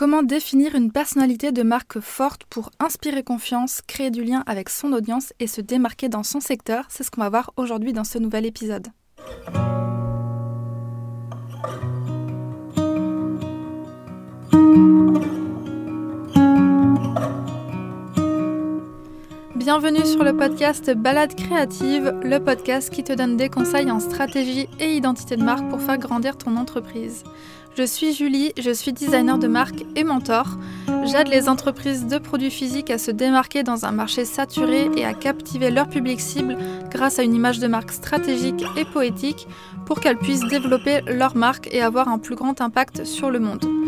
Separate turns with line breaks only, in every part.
Comment définir une personnalité de marque forte pour inspirer confiance, créer du lien avec son audience et se démarquer dans son secteur? C'est ce qu'on va voir aujourd'hui dans ce nouvel épisode. Bienvenue sur le podcast Balade créative, le podcast qui te donne des conseils en stratégie et identité de marque pour faire grandir ton entreprise. Je suis Julie, je suis designer de marque et mentor. J'aide les entreprises de produits physiques à se démarquer dans un marché saturé et à captiver leur public cible grâce à une image de marque stratégique et poétique pour qu'elles puissent développer leur marque et avoir un plus grand impact sur le monde.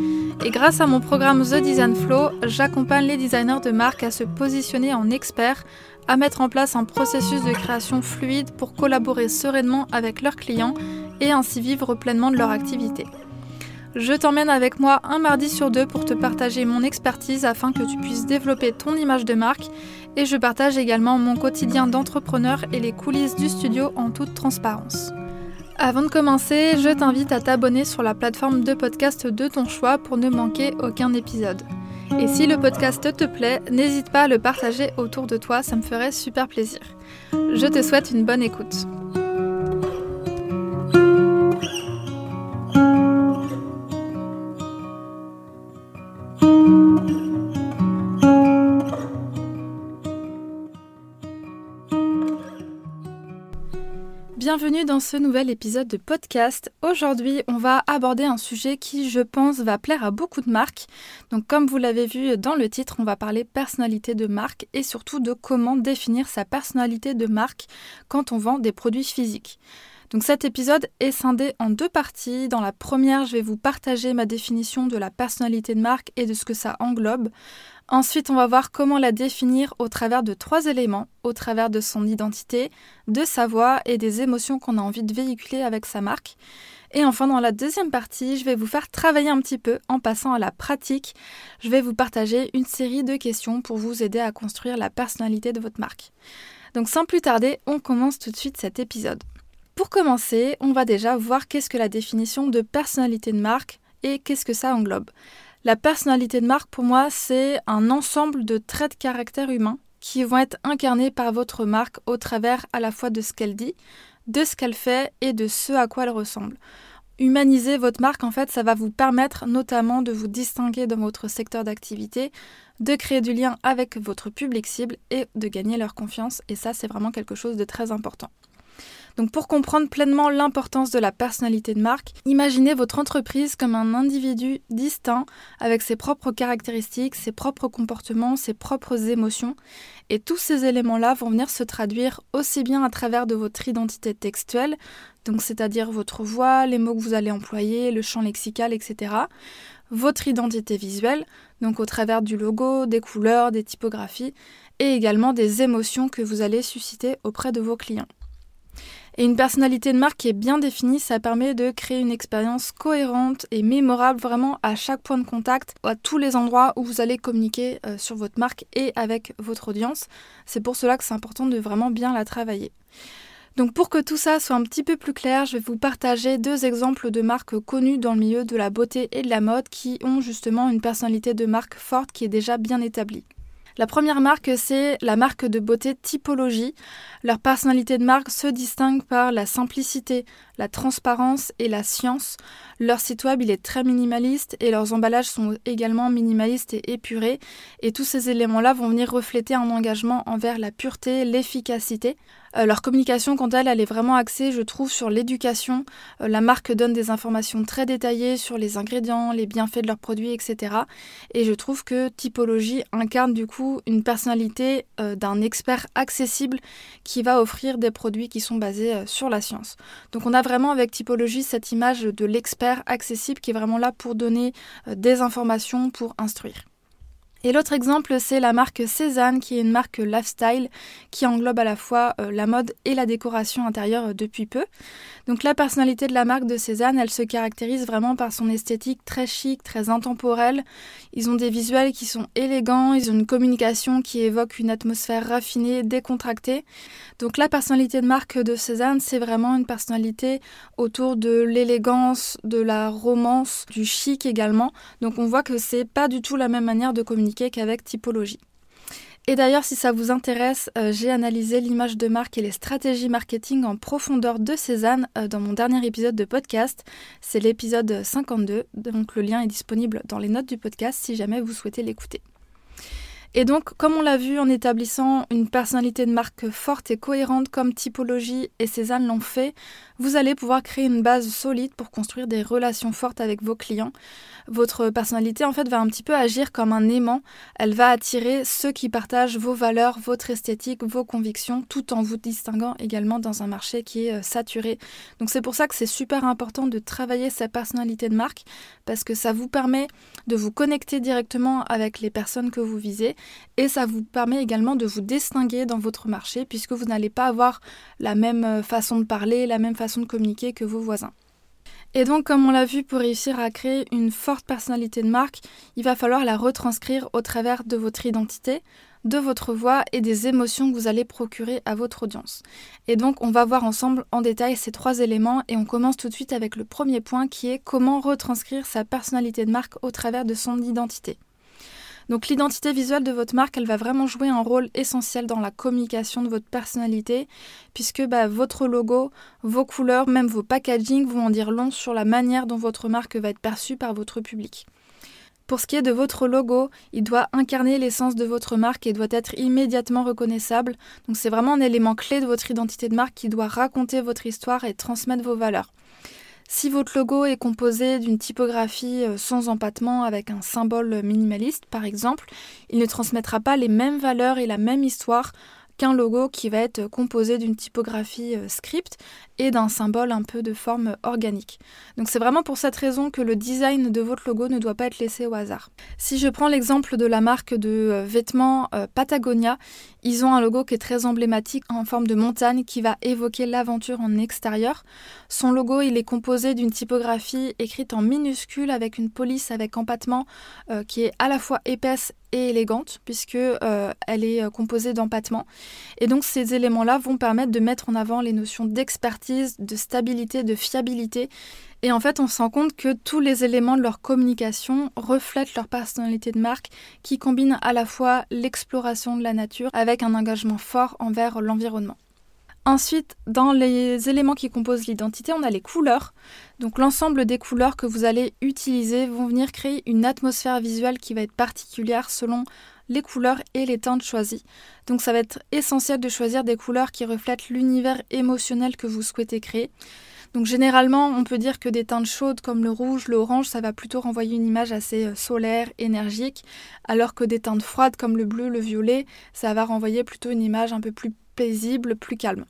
Et grâce à mon programme The Design Flow, j'accompagne les designers de marque à se positionner en experts, à mettre en place un processus de création fluide pour collaborer sereinement avec leurs clients et ainsi vivre pleinement de leur activité. Je t'emmène avec moi un mardi sur deux pour te partager mon expertise afin que tu puisses développer ton image de marque et je partage également mon quotidien d'entrepreneur et les coulisses du studio en toute transparence. Avant de commencer, je t'invite à t'abonner sur la plateforme de podcast de ton choix pour ne manquer aucun épisode. Et si le podcast te plaît, n'hésite pas à le partager autour de toi, ça me ferait super plaisir. Je te souhaite une bonne écoute. Ce nouvel épisode de podcast. Aujourd'hui, on va aborder un sujet qui, je pense, va plaire à beaucoup de marques. Donc, comme vous l'avez vu dans le titre, on va parler personnalité de marque et surtout de comment définir sa personnalité de marque quand on vend des produits physiques. Donc cet épisode est scindé en deux parties. Dans la première, je vais vous partager ma définition de la personnalité de marque et de ce que ça englobe. Ensuite, on va voir comment la définir au travers de trois éléments, au travers de son identité, de sa voix et des émotions qu'on a envie de véhiculer avec sa marque. Et enfin, dans la deuxième partie, je vais vous faire travailler un petit peu en passant à la pratique. Je vais vous partager une série de questions pour vous aider à construire la personnalité de votre marque. Donc sans plus tarder, on commence tout de suite cet épisode. Pour commencer, on va déjà voir qu'est-ce que la définition de personnalité de marque et qu'est-ce que ça englobe. La personnalité de marque, pour moi, c'est un ensemble de traits de caractère humain qui vont être incarnés par votre marque au travers à la fois de ce qu'elle dit, de ce qu'elle fait et de ce à quoi elle ressemble. Humaniser votre marque, en fait, ça va vous permettre notamment de vous distinguer dans votre secteur d'activité, de créer du lien avec votre public cible et de gagner leur confiance. Et ça, c'est vraiment quelque chose de très important. Donc pour comprendre pleinement l'importance de la personnalité de marque, imaginez votre entreprise comme un individu distinct avec ses propres caractéristiques, ses propres comportements, ses propres émotions. Et tous ces éléments-là vont venir se traduire aussi bien à travers de votre identité textuelle, donc c'est-à-dire votre voix, les mots que vous allez employer, le champ lexical, etc. Votre identité visuelle, donc au travers du logo, des couleurs, des typographies, et également des émotions que vous allez susciter auprès de vos clients. Et une personnalité de marque qui est bien définie, ça permet de créer une expérience cohérente et mémorable vraiment à chaque point de contact, à tous les endroits où vous allez communiquer euh, sur votre marque et avec votre audience. C'est pour cela que c'est important de vraiment bien la travailler. Donc pour que tout ça soit un petit peu plus clair, je vais vous partager deux exemples de marques connues dans le milieu de la beauté et de la mode qui ont justement une personnalité de marque forte qui est déjà bien établie. La première marque, c'est la marque de beauté Typologie. Leur personnalité de marque se distingue par la simplicité, la transparence et la science. Leur site web, il est très minimaliste et leurs emballages sont également minimalistes et épurés. Et tous ces éléments-là vont venir refléter un engagement envers la pureté, l'efficacité. Euh, leur communication, quant à elle, elle est vraiment axée, je trouve, sur l'éducation. Euh, la marque donne des informations très détaillées sur les ingrédients, les bienfaits de leurs produits, etc. Et je trouve que Typologie incarne du coup une personnalité euh, d'un expert accessible qui va offrir des produits qui sont basés sur la science. Donc on a vraiment avec Typologie cette image de l'expert accessible qui est vraiment là pour donner des informations, pour instruire. Et l'autre exemple, c'est la marque Cézanne, qui est une marque lifestyle qui englobe à la fois euh, la mode et la décoration intérieure euh, depuis peu. Donc la personnalité de la marque de Cézanne, elle se caractérise vraiment par son esthétique très chic, très intemporelle. Ils ont des visuels qui sont élégants, ils ont une communication qui évoque une atmosphère raffinée, décontractée. Donc la personnalité de marque de Cézanne, c'est vraiment une personnalité autour de l'élégance, de la romance, du chic également. Donc on voit que c'est pas du tout la même manière de communiquer qu'avec typologie. Et d'ailleurs, si ça vous intéresse, euh, j'ai analysé l'image de marque et les stratégies marketing en profondeur de Cézanne euh, dans mon dernier épisode de podcast. C'est l'épisode 52, donc le lien est disponible dans les notes du podcast si jamais vous souhaitez l'écouter. Et donc, comme on l'a vu en établissant une personnalité de marque forte et cohérente comme typologie et Cézanne l'ont fait, vous allez pouvoir créer une base solide pour construire des relations fortes avec vos clients. Votre personnalité, en fait, va un petit peu agir comme un aimant. Elle va attirer ceux qui partagent vos valeurs, votre esthétique, vos convictions, tout en vous distinguant également dans un marché qui est euh, saturé. Donc, c'est pour ça que c'est super important de travailler sa personnalité de marque parce que ça vous permet de vous connecter directement avec les personnes que vous visez et ça vous permet également de vous distinguer dans votre marché puisque vous n'allez pas avoir la même euh, façon de parler, la même façon de communiquer que vos voisins. Et donc, comme on l'a vu, pour réussir à créer une forte personnalité de marque, il va falloir la retranscrire au travers de votre identité, de votre voix et des émotions que vous allez procurer à votre audience. Et donc, on va voir ensemble en détail ces trois éléments et on commence tout de suite avec le premier point qui est comment retranscrire sa personnalité de marque au travers de son identité. Donc l'identité visuelle de votre marque, elle va vraiment jouer un rôle essentiel dans la communication de votre personnalité, puisque bah, votre logo, vos couleurs, même vos packaging vont en dire long sur la manière dont votre marque va être perçue par votre public. Pour ce qui est de votre logo, il doit incarner l'essence de votre marque et doit être immédiatement reconnaissable. Donc c'est vraiment un élément clé de votre identité de marque qui doit raconter votre histoire et transmettre vos valeurs. Si votre logo est composé d'une typographie euh, sans empattement avec un symbole minimaliste, par exemple, il ne transmettra pas les mêmes valeurs et la même histoire qu'un logo qui va être composé d'une typographie euh, script et d'un symbole un peu de forme organique. Donc c'est vraiment pour cette raison que le design de votre logo ne doit pas être laissé au hasard. Si je prends l'exemple de la marque de euh, vêtements euh, Patagonia, ils ont un logo qui est très emblématique en forme de montagne qui va évoquer l'aventure en extérieur. Son logo, il est composé d'une typographie écrite en minuscule avec une police avec empattement qui est à la fois épaisse et élégante puisque euh, elle est euh, composée d'empattement. Et donc ces éléments-là vont permettre de mettre en avant les notions d'expertise, de stabilité, de fiabilité. Et en fait, on se rend compte que tous les éléments de leur communication reflètent leur personnalité de marque qui combine à la fois l'exploration de la nature avec un engagement fort envers l'environnement. Ensuite, dans les éléments qui composent l'identité, on a les couleurs. Donc l'ensemble des couleurs que vous allez utiliser vont venir créer une atmosphère visuelle qui va être particulière selon les couleurs et les teintes choisies. Donc ça va être essentiel de choisir des couleurs qui reflètent l'univers émotionnel que vous souhaitez créer. Donc généralement, on peut dire que des teintes chaudes comme le rouge, l'orange, ça va plutôt renvoyer une image assez euh, solaire, énergique, alors que des teintes froides comme le bleu, le violet, ça va renvoyer plutôt une image un peu plus paisible, plus calme.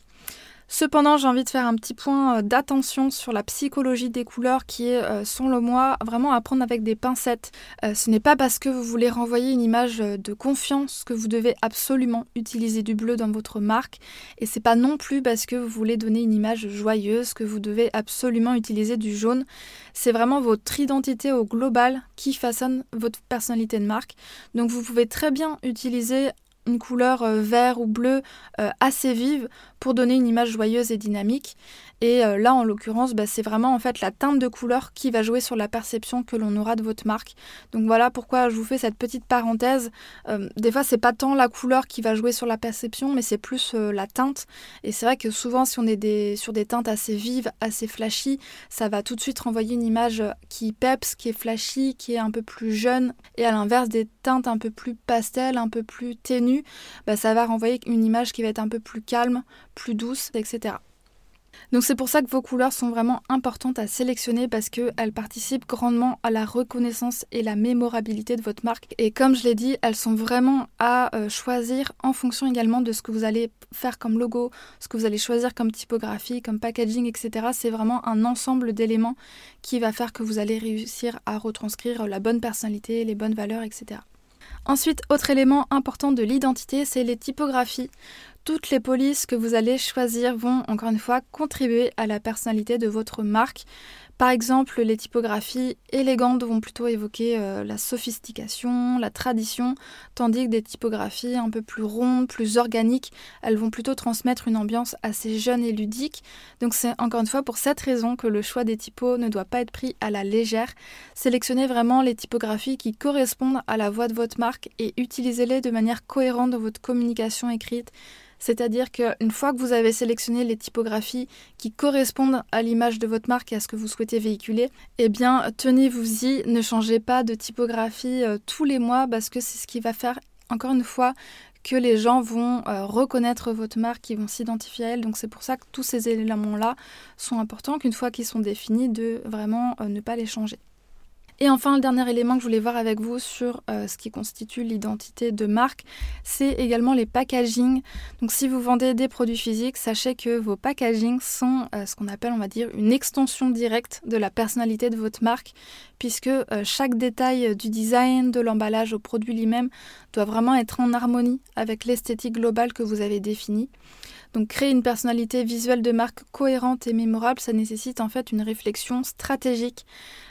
Cependant, j'ai envie de faire un petit point euh, d'attention sur la psychologie des couleurs qui est, euh, selon moi, vraiment à prendre avec des pincettes. Euh, ce n'est pas parce que vous voulez renvoyer une image de confiance que vous devez absolument utiliser du bleu dans votre marque. Et c'est pas non plus parce que vous voulez donner une image joyeuse que vous devez absolument utiliser du jaune. C'est vraiment votre identité au global qui façonne votre personnalité de marque. Donc vous pouvez très bien utiliser une couleur euh, vert ou bleu euh, assez vive pour donner une image joyeuse et dynamique. Et euh, là, en l'occurrence, bah, c'est vraiment en fait la teinte de couleur qui va jouer sur la perception que l'on aura de votre marque. Donc voilà pourquoi je vous fais cette petite parenthèse. des fois, c'est pas tant la couleur qui va jouer sur la perception, mais c'est plus la teinte. Et c'est vrai que souvent, si on est sur des teintes assez vives, assez flashy, ça va tout de suite renvoyer une image qui peps, qui est flashy, qui est un peu plus jeune. Et à l'inverse, des teintes un peu plus pastel, un peu plus ténues bah, ça va renvoyer une image qui va être un peu plus calme, plus douce, etc. Donc c'est pour ça que vos couleurs sont vraiment importantes à sélectionner parce qu'elles participent grandement à la reconnaissance et la mémorabilité de votre marque. Et comme je l'ai dit, elles sont vraiment à euh, choisir en fonction également de ce que vous allez faire comme logo, ce que vous allez choisir comme typographie, comme packaging, etc. C'est vraiment un ensemble d'éléments qui va faire que vous allez réussir à retranscrire la bonne personnalité, les bonnes valeurs, etc. Ensuite, autre élément important de l'identité, c'est les typographies. Toutes les polices que vous allez choisir vont encore une fois contribuer à la personnalité de votre marque. Par exemple, les typographies élégantes vont plutôt évoquer euh, la sophistication, la tradition, tandis que des typographies un peu plus rondes, plus organiques, elles vont plutôt transmettre une ambiance assez jeune et ludique. Donc c'est encore une fois pour cette raison que le choix des typos ne doit pas être pris à la légère. Sélectionnez vraiment les typographies qui correspondent à la voix de votre marque et utilisez-les de manière cohérente dans votre communication écrite c'est-à-dire qu'une fois que vous avez sélectionné les typographies qui correspondent à l'image de votre marque et à ce que vous souhaitez véhiculer, eh bien tenez-vous-y, ne changez pas de typographie euh, tous les mois parce que c'est ce qui va faire encore une fois que les gens vont euh, reconnaître votre marque, qu'ils vont s'identifier à elle. Donc c'est pour ça que tous ces éléments-là sont importants, qu'une fois qu'ils sont définis, de vraiment euh, ne pas les changer. Et enfin, le dernier élément que je voulais voir avec vous sur euh, ce qui constitue l'identité de marque, c'est également les packaging. Donc si vous vendez des produits physiques, sachez que vos packaging sont euh, ce qu'on appelle, on va dire, une extension directe de la personnalité de votre marque, puisque euh, chaque détail du design, de l'emballage au produit lui-même doit vraiment être en harmonie avec l'esthétique globale que vous avez définie. Donc créer une personnalité visuelle de marque cohérente et mémorable, ça nécessite en fait une réflexion stratégique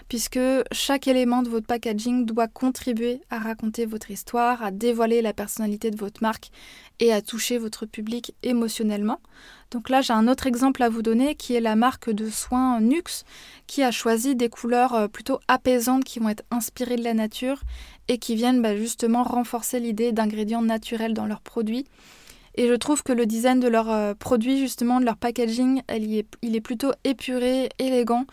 puisque chaque élément de votre packaging doit contribuer à raconter votre histoire, à dévoiler la personnalité de votre marque et à toucher votre public émotionnellement. Donc là, j'ai un autre exemple à vous donner qui est la marque de soins Nux qui a choisi des couleurs euh, plutôt apaisantes qui vont être inspirées de la nature et qui viennent bah, justement renforcer l'idée d'ingrédients naturels dans leurs produits et je trouve que le design de leurs euh, produits, justement, de leur packaging, il est plutôt épuré, élégant.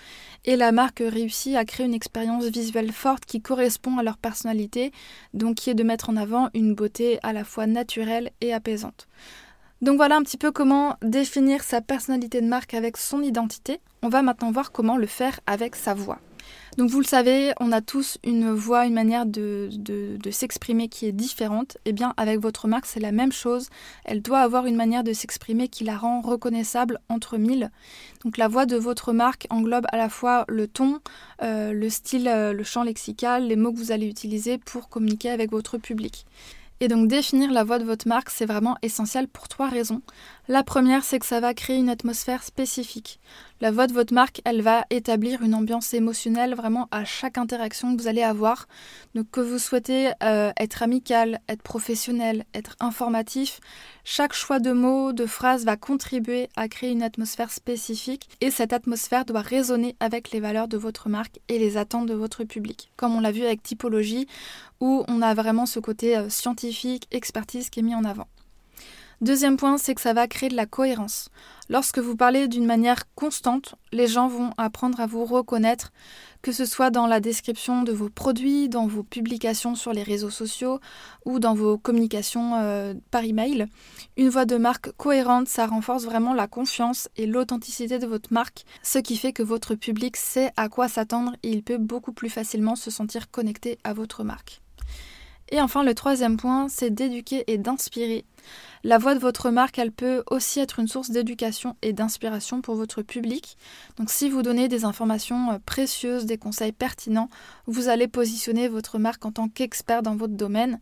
Et la marque réussit à créer une expérience visuelle forte qui correspond à leur personnalité, donc qui est de mettre en avant une beauté à la fois naturelle et apaisante. Donc voilà un petit peu comment définir sa personnalité de marque avec son identité. On va maintenant voir comment le faire avec sa voix. Donc vous le savez, on a tous une voix, une manière de, s'exprimer qui est différente. Eh bien avec votre marque, c'est la même chose. Elle doit avoir une manière de s'exprimer qui la rend reconnaissable entre mille. Donc la voix de votre marque englobe à la fois le ton, euh, le style, euh, le champ lexical, les mots que vous allez utiliser pour communiquer avec votre public. Et donc définir la voix de votre marque, c'est vraiment essentiel pour trois raisons. La première, c'est que ça va créer une atmosphère spécifique. La voix de votre marque, elle va établir une ambiance émotionnelle vraiment à chaque interaction que vous allez avoir. Donc que vous souhaitez euh, être amical, être professionnel, être informatif, chaque choix de mots, de phrases va contribuer à créer une atmosphère spécifique et cette atmosphère doit résonner avec les valeurs de votre marque et les attentes de votre public. Comme on l'a vu avec typologie où on a vraiment ce côté euh, scientifique, expertise qui est mis en avant. Deuxième point, c'est que ça va créer de la cohérence. Lorsque vous parlez d'une manière constante, les gens vont apprendre à vous reconnaître, que ce soit dans la description de vos produits, dans vos publications sur les réseaux sociaux ou dans vos communications euh, par email. Une voix de marque cohérente, ça renforce vraiment la confiance et l'authenticité de votre marque, ce qui fait que votre public sait à quoi s'attendre et il peut beaucoup plus facilement se sentir connecté à votre marque. Et enfin, le troisième point, c'est d'éduquer et d'inspirer. La voix de votre marque, elle peut aussi être une source d'éducation et d'inspiration pour votre public. Donc si vous donnez des informations euh, précieuses, des conseils pertinents, vous allez positionner votre marque en tant qu'expert dans votre domaine.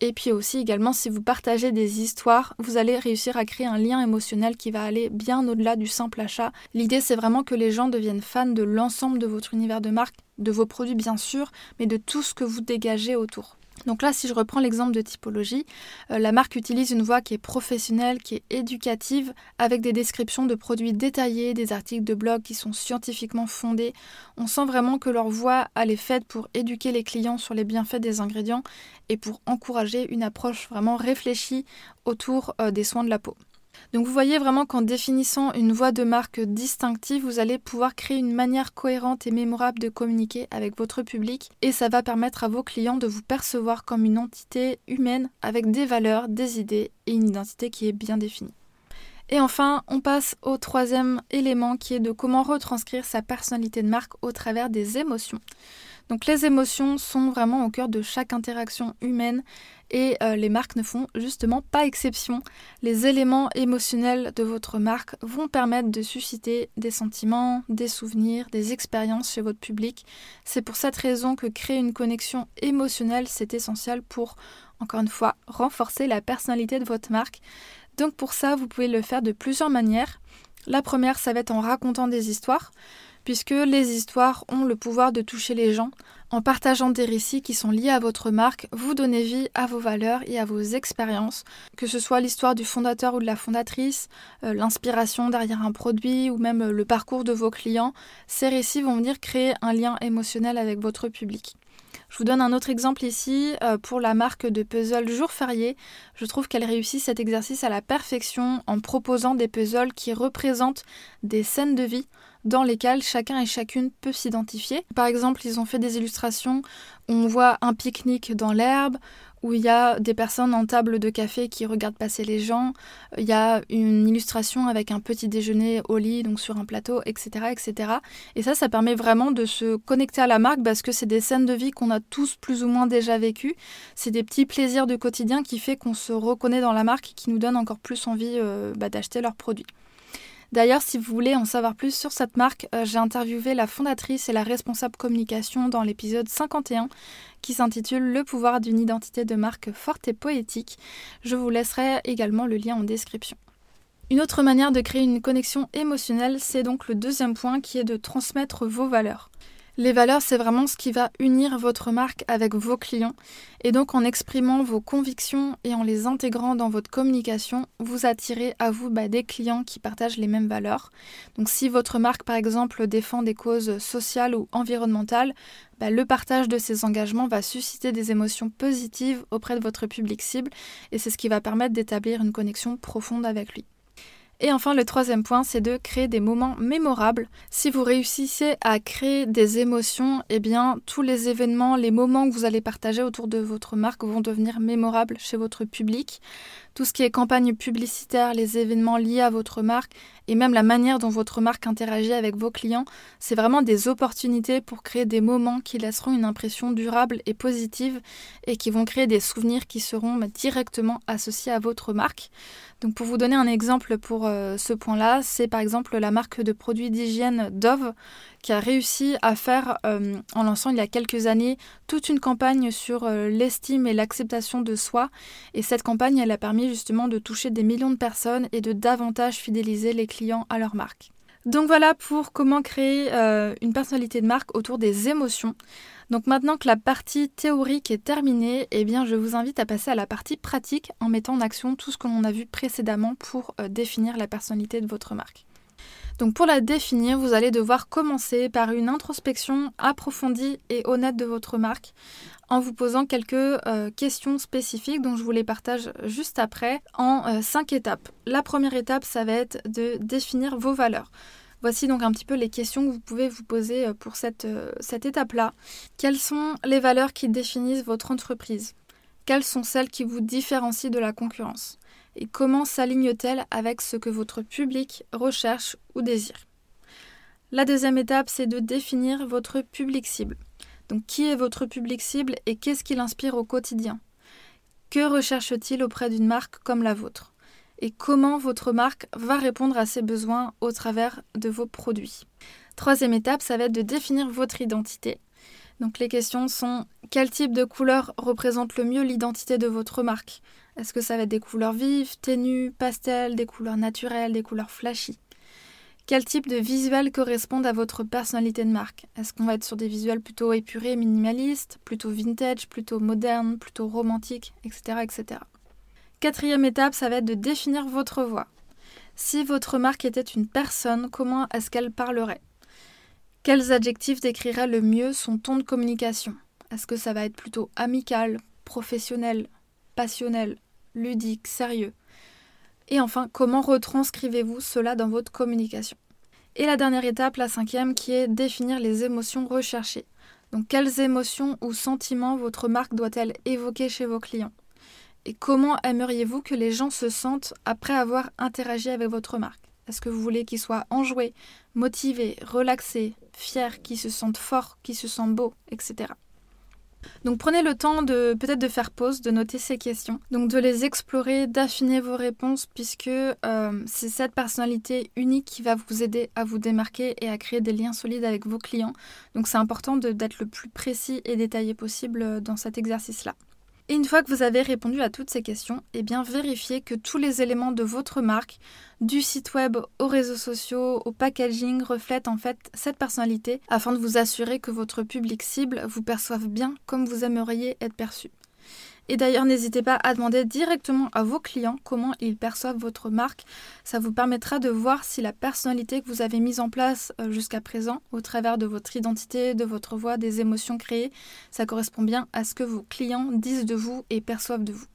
Et puis aussi également, si vous partagez des histoires, vous allez réussir à créer un lien émotionnel qui va aller bien au-delà du simple achat. L'idée, c'est vraiment que les gens deviennent fans de l'ensemble de votre univers de marque, de vos produits bien sûr, mais de tout ce que vous dégagez autour. Donc là, si je reprends l'exemple de typologie, euh, la marque utilise une voix qui est professionnelle, qui est éducative, avec des descriptions de produits détaillés, des articles de blog qui sont scientifiquement fondés. On sent vraiment que leur voix, elle est faite pour éduquer les clients sur les bienfaits des ingrédients et pour encourager une approche vraiment réfléchie autour euh, des soins de la peau. Donc vous voyez vraiment qu'en définissant une voix de marque distinctive, vous allez pouvoir créer une manière cohérente et mémorable de communiquer avec votre public et ça va permettre à vos clients de vous percevoir comme une entité humaine avec des valeurs, des idées et une identité qui est bien définie. Et enfin, on passe au troisième élément qui est de comment retranscrire sa personnalité de marque au travers des émotions. Donc les émotions sont vraiment au cœur de chaque interaction humaine et euh, les marques ne font justement pas exception. Les éléments émotionnels de votre marque vont permettre de susciter des sentiments, des souvenirs, des expériences chez votre public. C'est pour cette raison que créer une connexion émotionnelle, c'est essentiel pour, encore une fois, renforcer la personnalité de votre marque. Donc pour ça, vous pouvez le faire de plusieurs manières. La première, ça va être en racontant des histoires puisque les histoires ont le pouvoir de toucher les gens. En partageant des récits qui sont liés à votre marque, vous donnez vie à vos valeurs et à vos expériences, que ce soit l'histoire du fondateur ou de la fondatrice, euh, l'inspiration derrière un produit ou même le parcours de vos clients. Ces récits vont venir créer un lien émotionnel avec votre public. Je vous donne un autre exemple ici euh, pour la marque de puzzle Jour Férié. Je trouve qu'elle réussit cet exercice à la perfection en proposant des puzzles qui représentent des scènes de vie dans lesquelles chacun et chacune peut s'identifier. Par exemple, ils ont fait des illustrations où on voit un pique-nique dans l'herbe, où il y a des personnes en table de café qui regardent passer les gens, il y a une illustration avec un petit déjeuner au lit, donc sur un plateau, etc. etc. Et ça, ça permet vraiment de se connecter à la marque parce que c'est des scènes de vie qu'on a tous plus ou moins déjà vécues. C'est des petits plaisirs du quotidien qui fait qu'on se reconnaît dans la marque et qui nous donne encore plus envie euh, bah, d'acheter leurs produits. D'ailleurs, si vous voulez en savoir plus sur cette marque, euh, j'ai interviewé la fondatrice et la responsable communication dans l'épisode 51 qui s'intitule Le pouvoir d'une identité de marque forte et poétique. Je vous laisserai également le lien en description. Une autre manière de créer une connexion émotionnelle, c'est donc le deuxième point qui est de transmettre vos valeurs. Les valeurs, c'est vraiment ce qui va unir votre marque avec vos clients. Et donc en exprimant vos convictions et en les intégrant dans votre communication, vous attirez à vous bah, des clients qui partagent les mêmes valeurs. Donc si votre marque, par exemple, défend des causes sociales ou environnementales, bah, le partage de ces engagements va susciter des émotions positives auprès de votre public cible et c'est ce qui va permettre d'établir une connexion profonde avec lui. Et enfin, le troisième point, c'est de créer des moments mémorables. Si vous réussissez à créer des émotions, eh bien, tous les événements, les moments que vous allez partager autour de votre marque vont devenir mémorables chez votre public tout ce qui est campagne publicitaire, les événements liés à votre marque et même la manière dont votre marque interagit avec vos clients, c'est vraiment des opportunités pour créer des moments qui laisseront une impression durable et positive et qui vont créer des souvenirs qui seront directement associés à votre marque. Donc pour vous donner un exemple pour euh, ce point-là, c'est par exemple la marque de produits d'hygiène Dove qui a réussi à faire, euh, en lançant il y a quelques années, toute une campagne sur euh, l'estime et l'acceptation de soi. Et cette campagne, elle a permis justement de toucher des millions de personnes et de davantage fidéliser les clients à leur marque. Donc voilà pour comment créer euh, une personnalité de marque autour des émotions. Donc maintenant que la partie théorique est terminée, eh bien je vous invite à passer à la partie pratique en mettant en action tout ce que l'on a vu précédemment pour définir la personnalité de votre marque. Donc pour la définir, vous allez devoir commencer par une introspection approfondie et honnête de votre marque en vous posant quelques euh, questions spécifiques dont je vous les partage juste après en euh, cinq étapes. La première étape, ça va être de définir vos valeurs. Voici donc un petit peu les questions que vous pouvez vous poser euh, pour cette, cette étape-là. Quelles sont les valeurs qui définissent votre entreprise? Quelles sont celles qui vous différencient de la concurrence? Et comment s'aligne-t-elle avec ce que votre public recherche ou désire? La deuxième étape, c'est de définir votre public cible. Donc qui est votre public cible et qu'est-ce qui l'inspire au quotidien? Que recherche-t-il auprès d'une marque comme la vôtre? Et comment votre marque va répondre à ses besoins au travers de vos produits? Troisième étape, ça va être de définir votre identité. Donc les questions sont quel type de couleur représente le mieux l'identité de votre marque? Est-ce que ça va être des couleurs vives, ténues, pastel, des couleurs naturelles, des couleurs flashy? Quel type de visuel correspondent à votre personnalité de marque? Est-ce qu'on va être sur des visuels plutôt épurés, minimalistes, plutôt vintage, plutôt modernes, plutôt romantiques, etc., etc. Quatrième étape, ça va être de définir votre voix. Si votre marque était une personne, comment est-ce qu'elle parlerait? Quels adjectifs décriraient le mieux son ton de communication? Est-ce que ça va être plutôt amical, professionnel, passionnel, ludique, sérieux Et enfin, comment retranscrivez-vous cela dans votre communication? Et la dernière étape, la cinquième, qui est définir les émotions recherchées. Donc quelles émotions ou sentiments votre marque doit-elle évoquer chez vos clients? Et comment aimeriez-vous que les gens se sentent après avoir interagi avec votre marque? Est-ce que vous voulez qu'ils soient enjoués, motivés, relaxés, fiers, qu'ils se sentent forts, qu'ils se sentent beaux, etc. Donc prenez le temps de peut-être de faire pause, de noter ces questions, donc de les explorer, d'affiner vos réponses, puisque euh, c'est cette personnalité unique qui va vous aider à vous démarquer et à créer des liens solides avec vos clients. Donc c'est important d'être le plus précis et détaillé possible euh, dans cet exercice-là. Et une fois que vous avez répondu à toutes ces questions, eh bien vérifiez que tous les éléments de votre marque, du site web aux réseaux sociaux, au packaging, reflètent en fait cette personnalité afin de vous assurer que votre public cible vous perçoive bien comme vous aimeriez être perçu. Et d'ailleurs, n'hésitez pas à demander directement à vos clients comment ils perçoivent votre marque. Ça vous permettra de voir si la personnalité que vous avez mise en place euh, jusqu'à présent, au travers de votre identité, de votre voix, des émotions créées, ça correspond bien à ce que vos clients disent de vous et perçoivent de vous.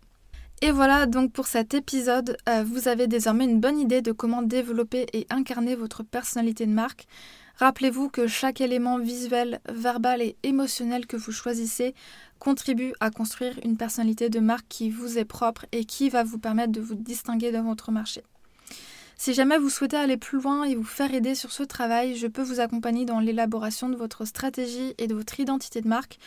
Et voilà donc pour cet épisode, euh, vous avez désormais une bonne idée de comment développer et incarner votre personnalité de marque. Rappelez-vous que chaque élément visuel, verbal et émotionnel que vous choisissez contribue à construire une personnalité de marque qui vous est propre et qui va vous permettre de vous distinguer dans votre marché. Si jamais vous souhaitez aller plus loin et vous faire aider sur ce travail, je peux vous accompagner dans l'élaboration de votre stratégie et de votre identité de marque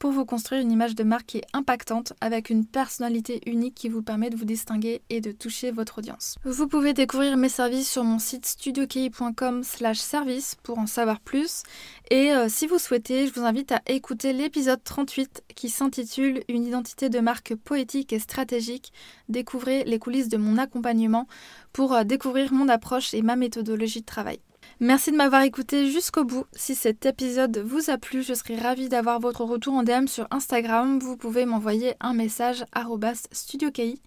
pour vous construire une image de marque qui est impactante avec une personnalité unique qui vous permet de vous distinguer et de toucher votre audience. Vous pouvez découvrir mes services sur mon site studiokei.com service pour en savoir plus et euh, si vous souhaitez, je vous invite à écouter l'épisode 38 qui s'intitule Une identité de marque poétique et stratégique. Découvrez les coulisses de mon accompagnement pour euh, découvrir mon approche et ma méthodologie de travail. Merci de m'avoir écouté jusqu'au bout. Si cet épisode vous a plu, je serai ravie d'avoir votre retour en DM sur Instagram. Vous pouvez m'envoyer un message studioki.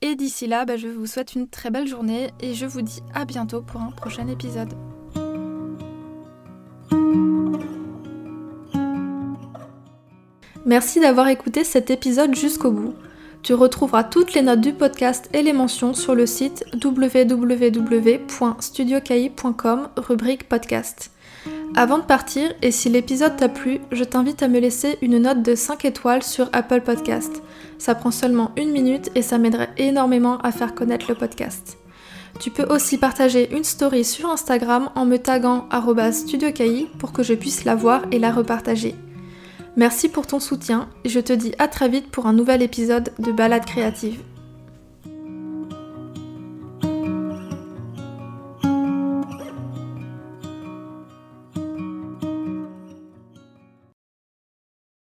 Et d'ici là, bah, je vous souhaite une très belle journée et je vous dis à bientôt pour un prochain épisode. Merci d'avoir écouté cet épisode jusqu'au bout. Tu retrouveras toutes les notes du podcast et les mentions sur le site www.studiocahi.com rubrique podcast. Avant de partir, et si l'épisode t'a plu, je t'invite à me laisser une note de 5 étoiles sur Apple Podcast. Ça prend seulement une minute et ça m'aiderait énormément à faire connaître le podcast. Tu peux aussi partager une story sur Instagram en me taguant studiocahi pour que je puisse la voir et la repartager. Merci pour ton soutien et je te dis à très vite pour un nouvel épisode de Balade créative.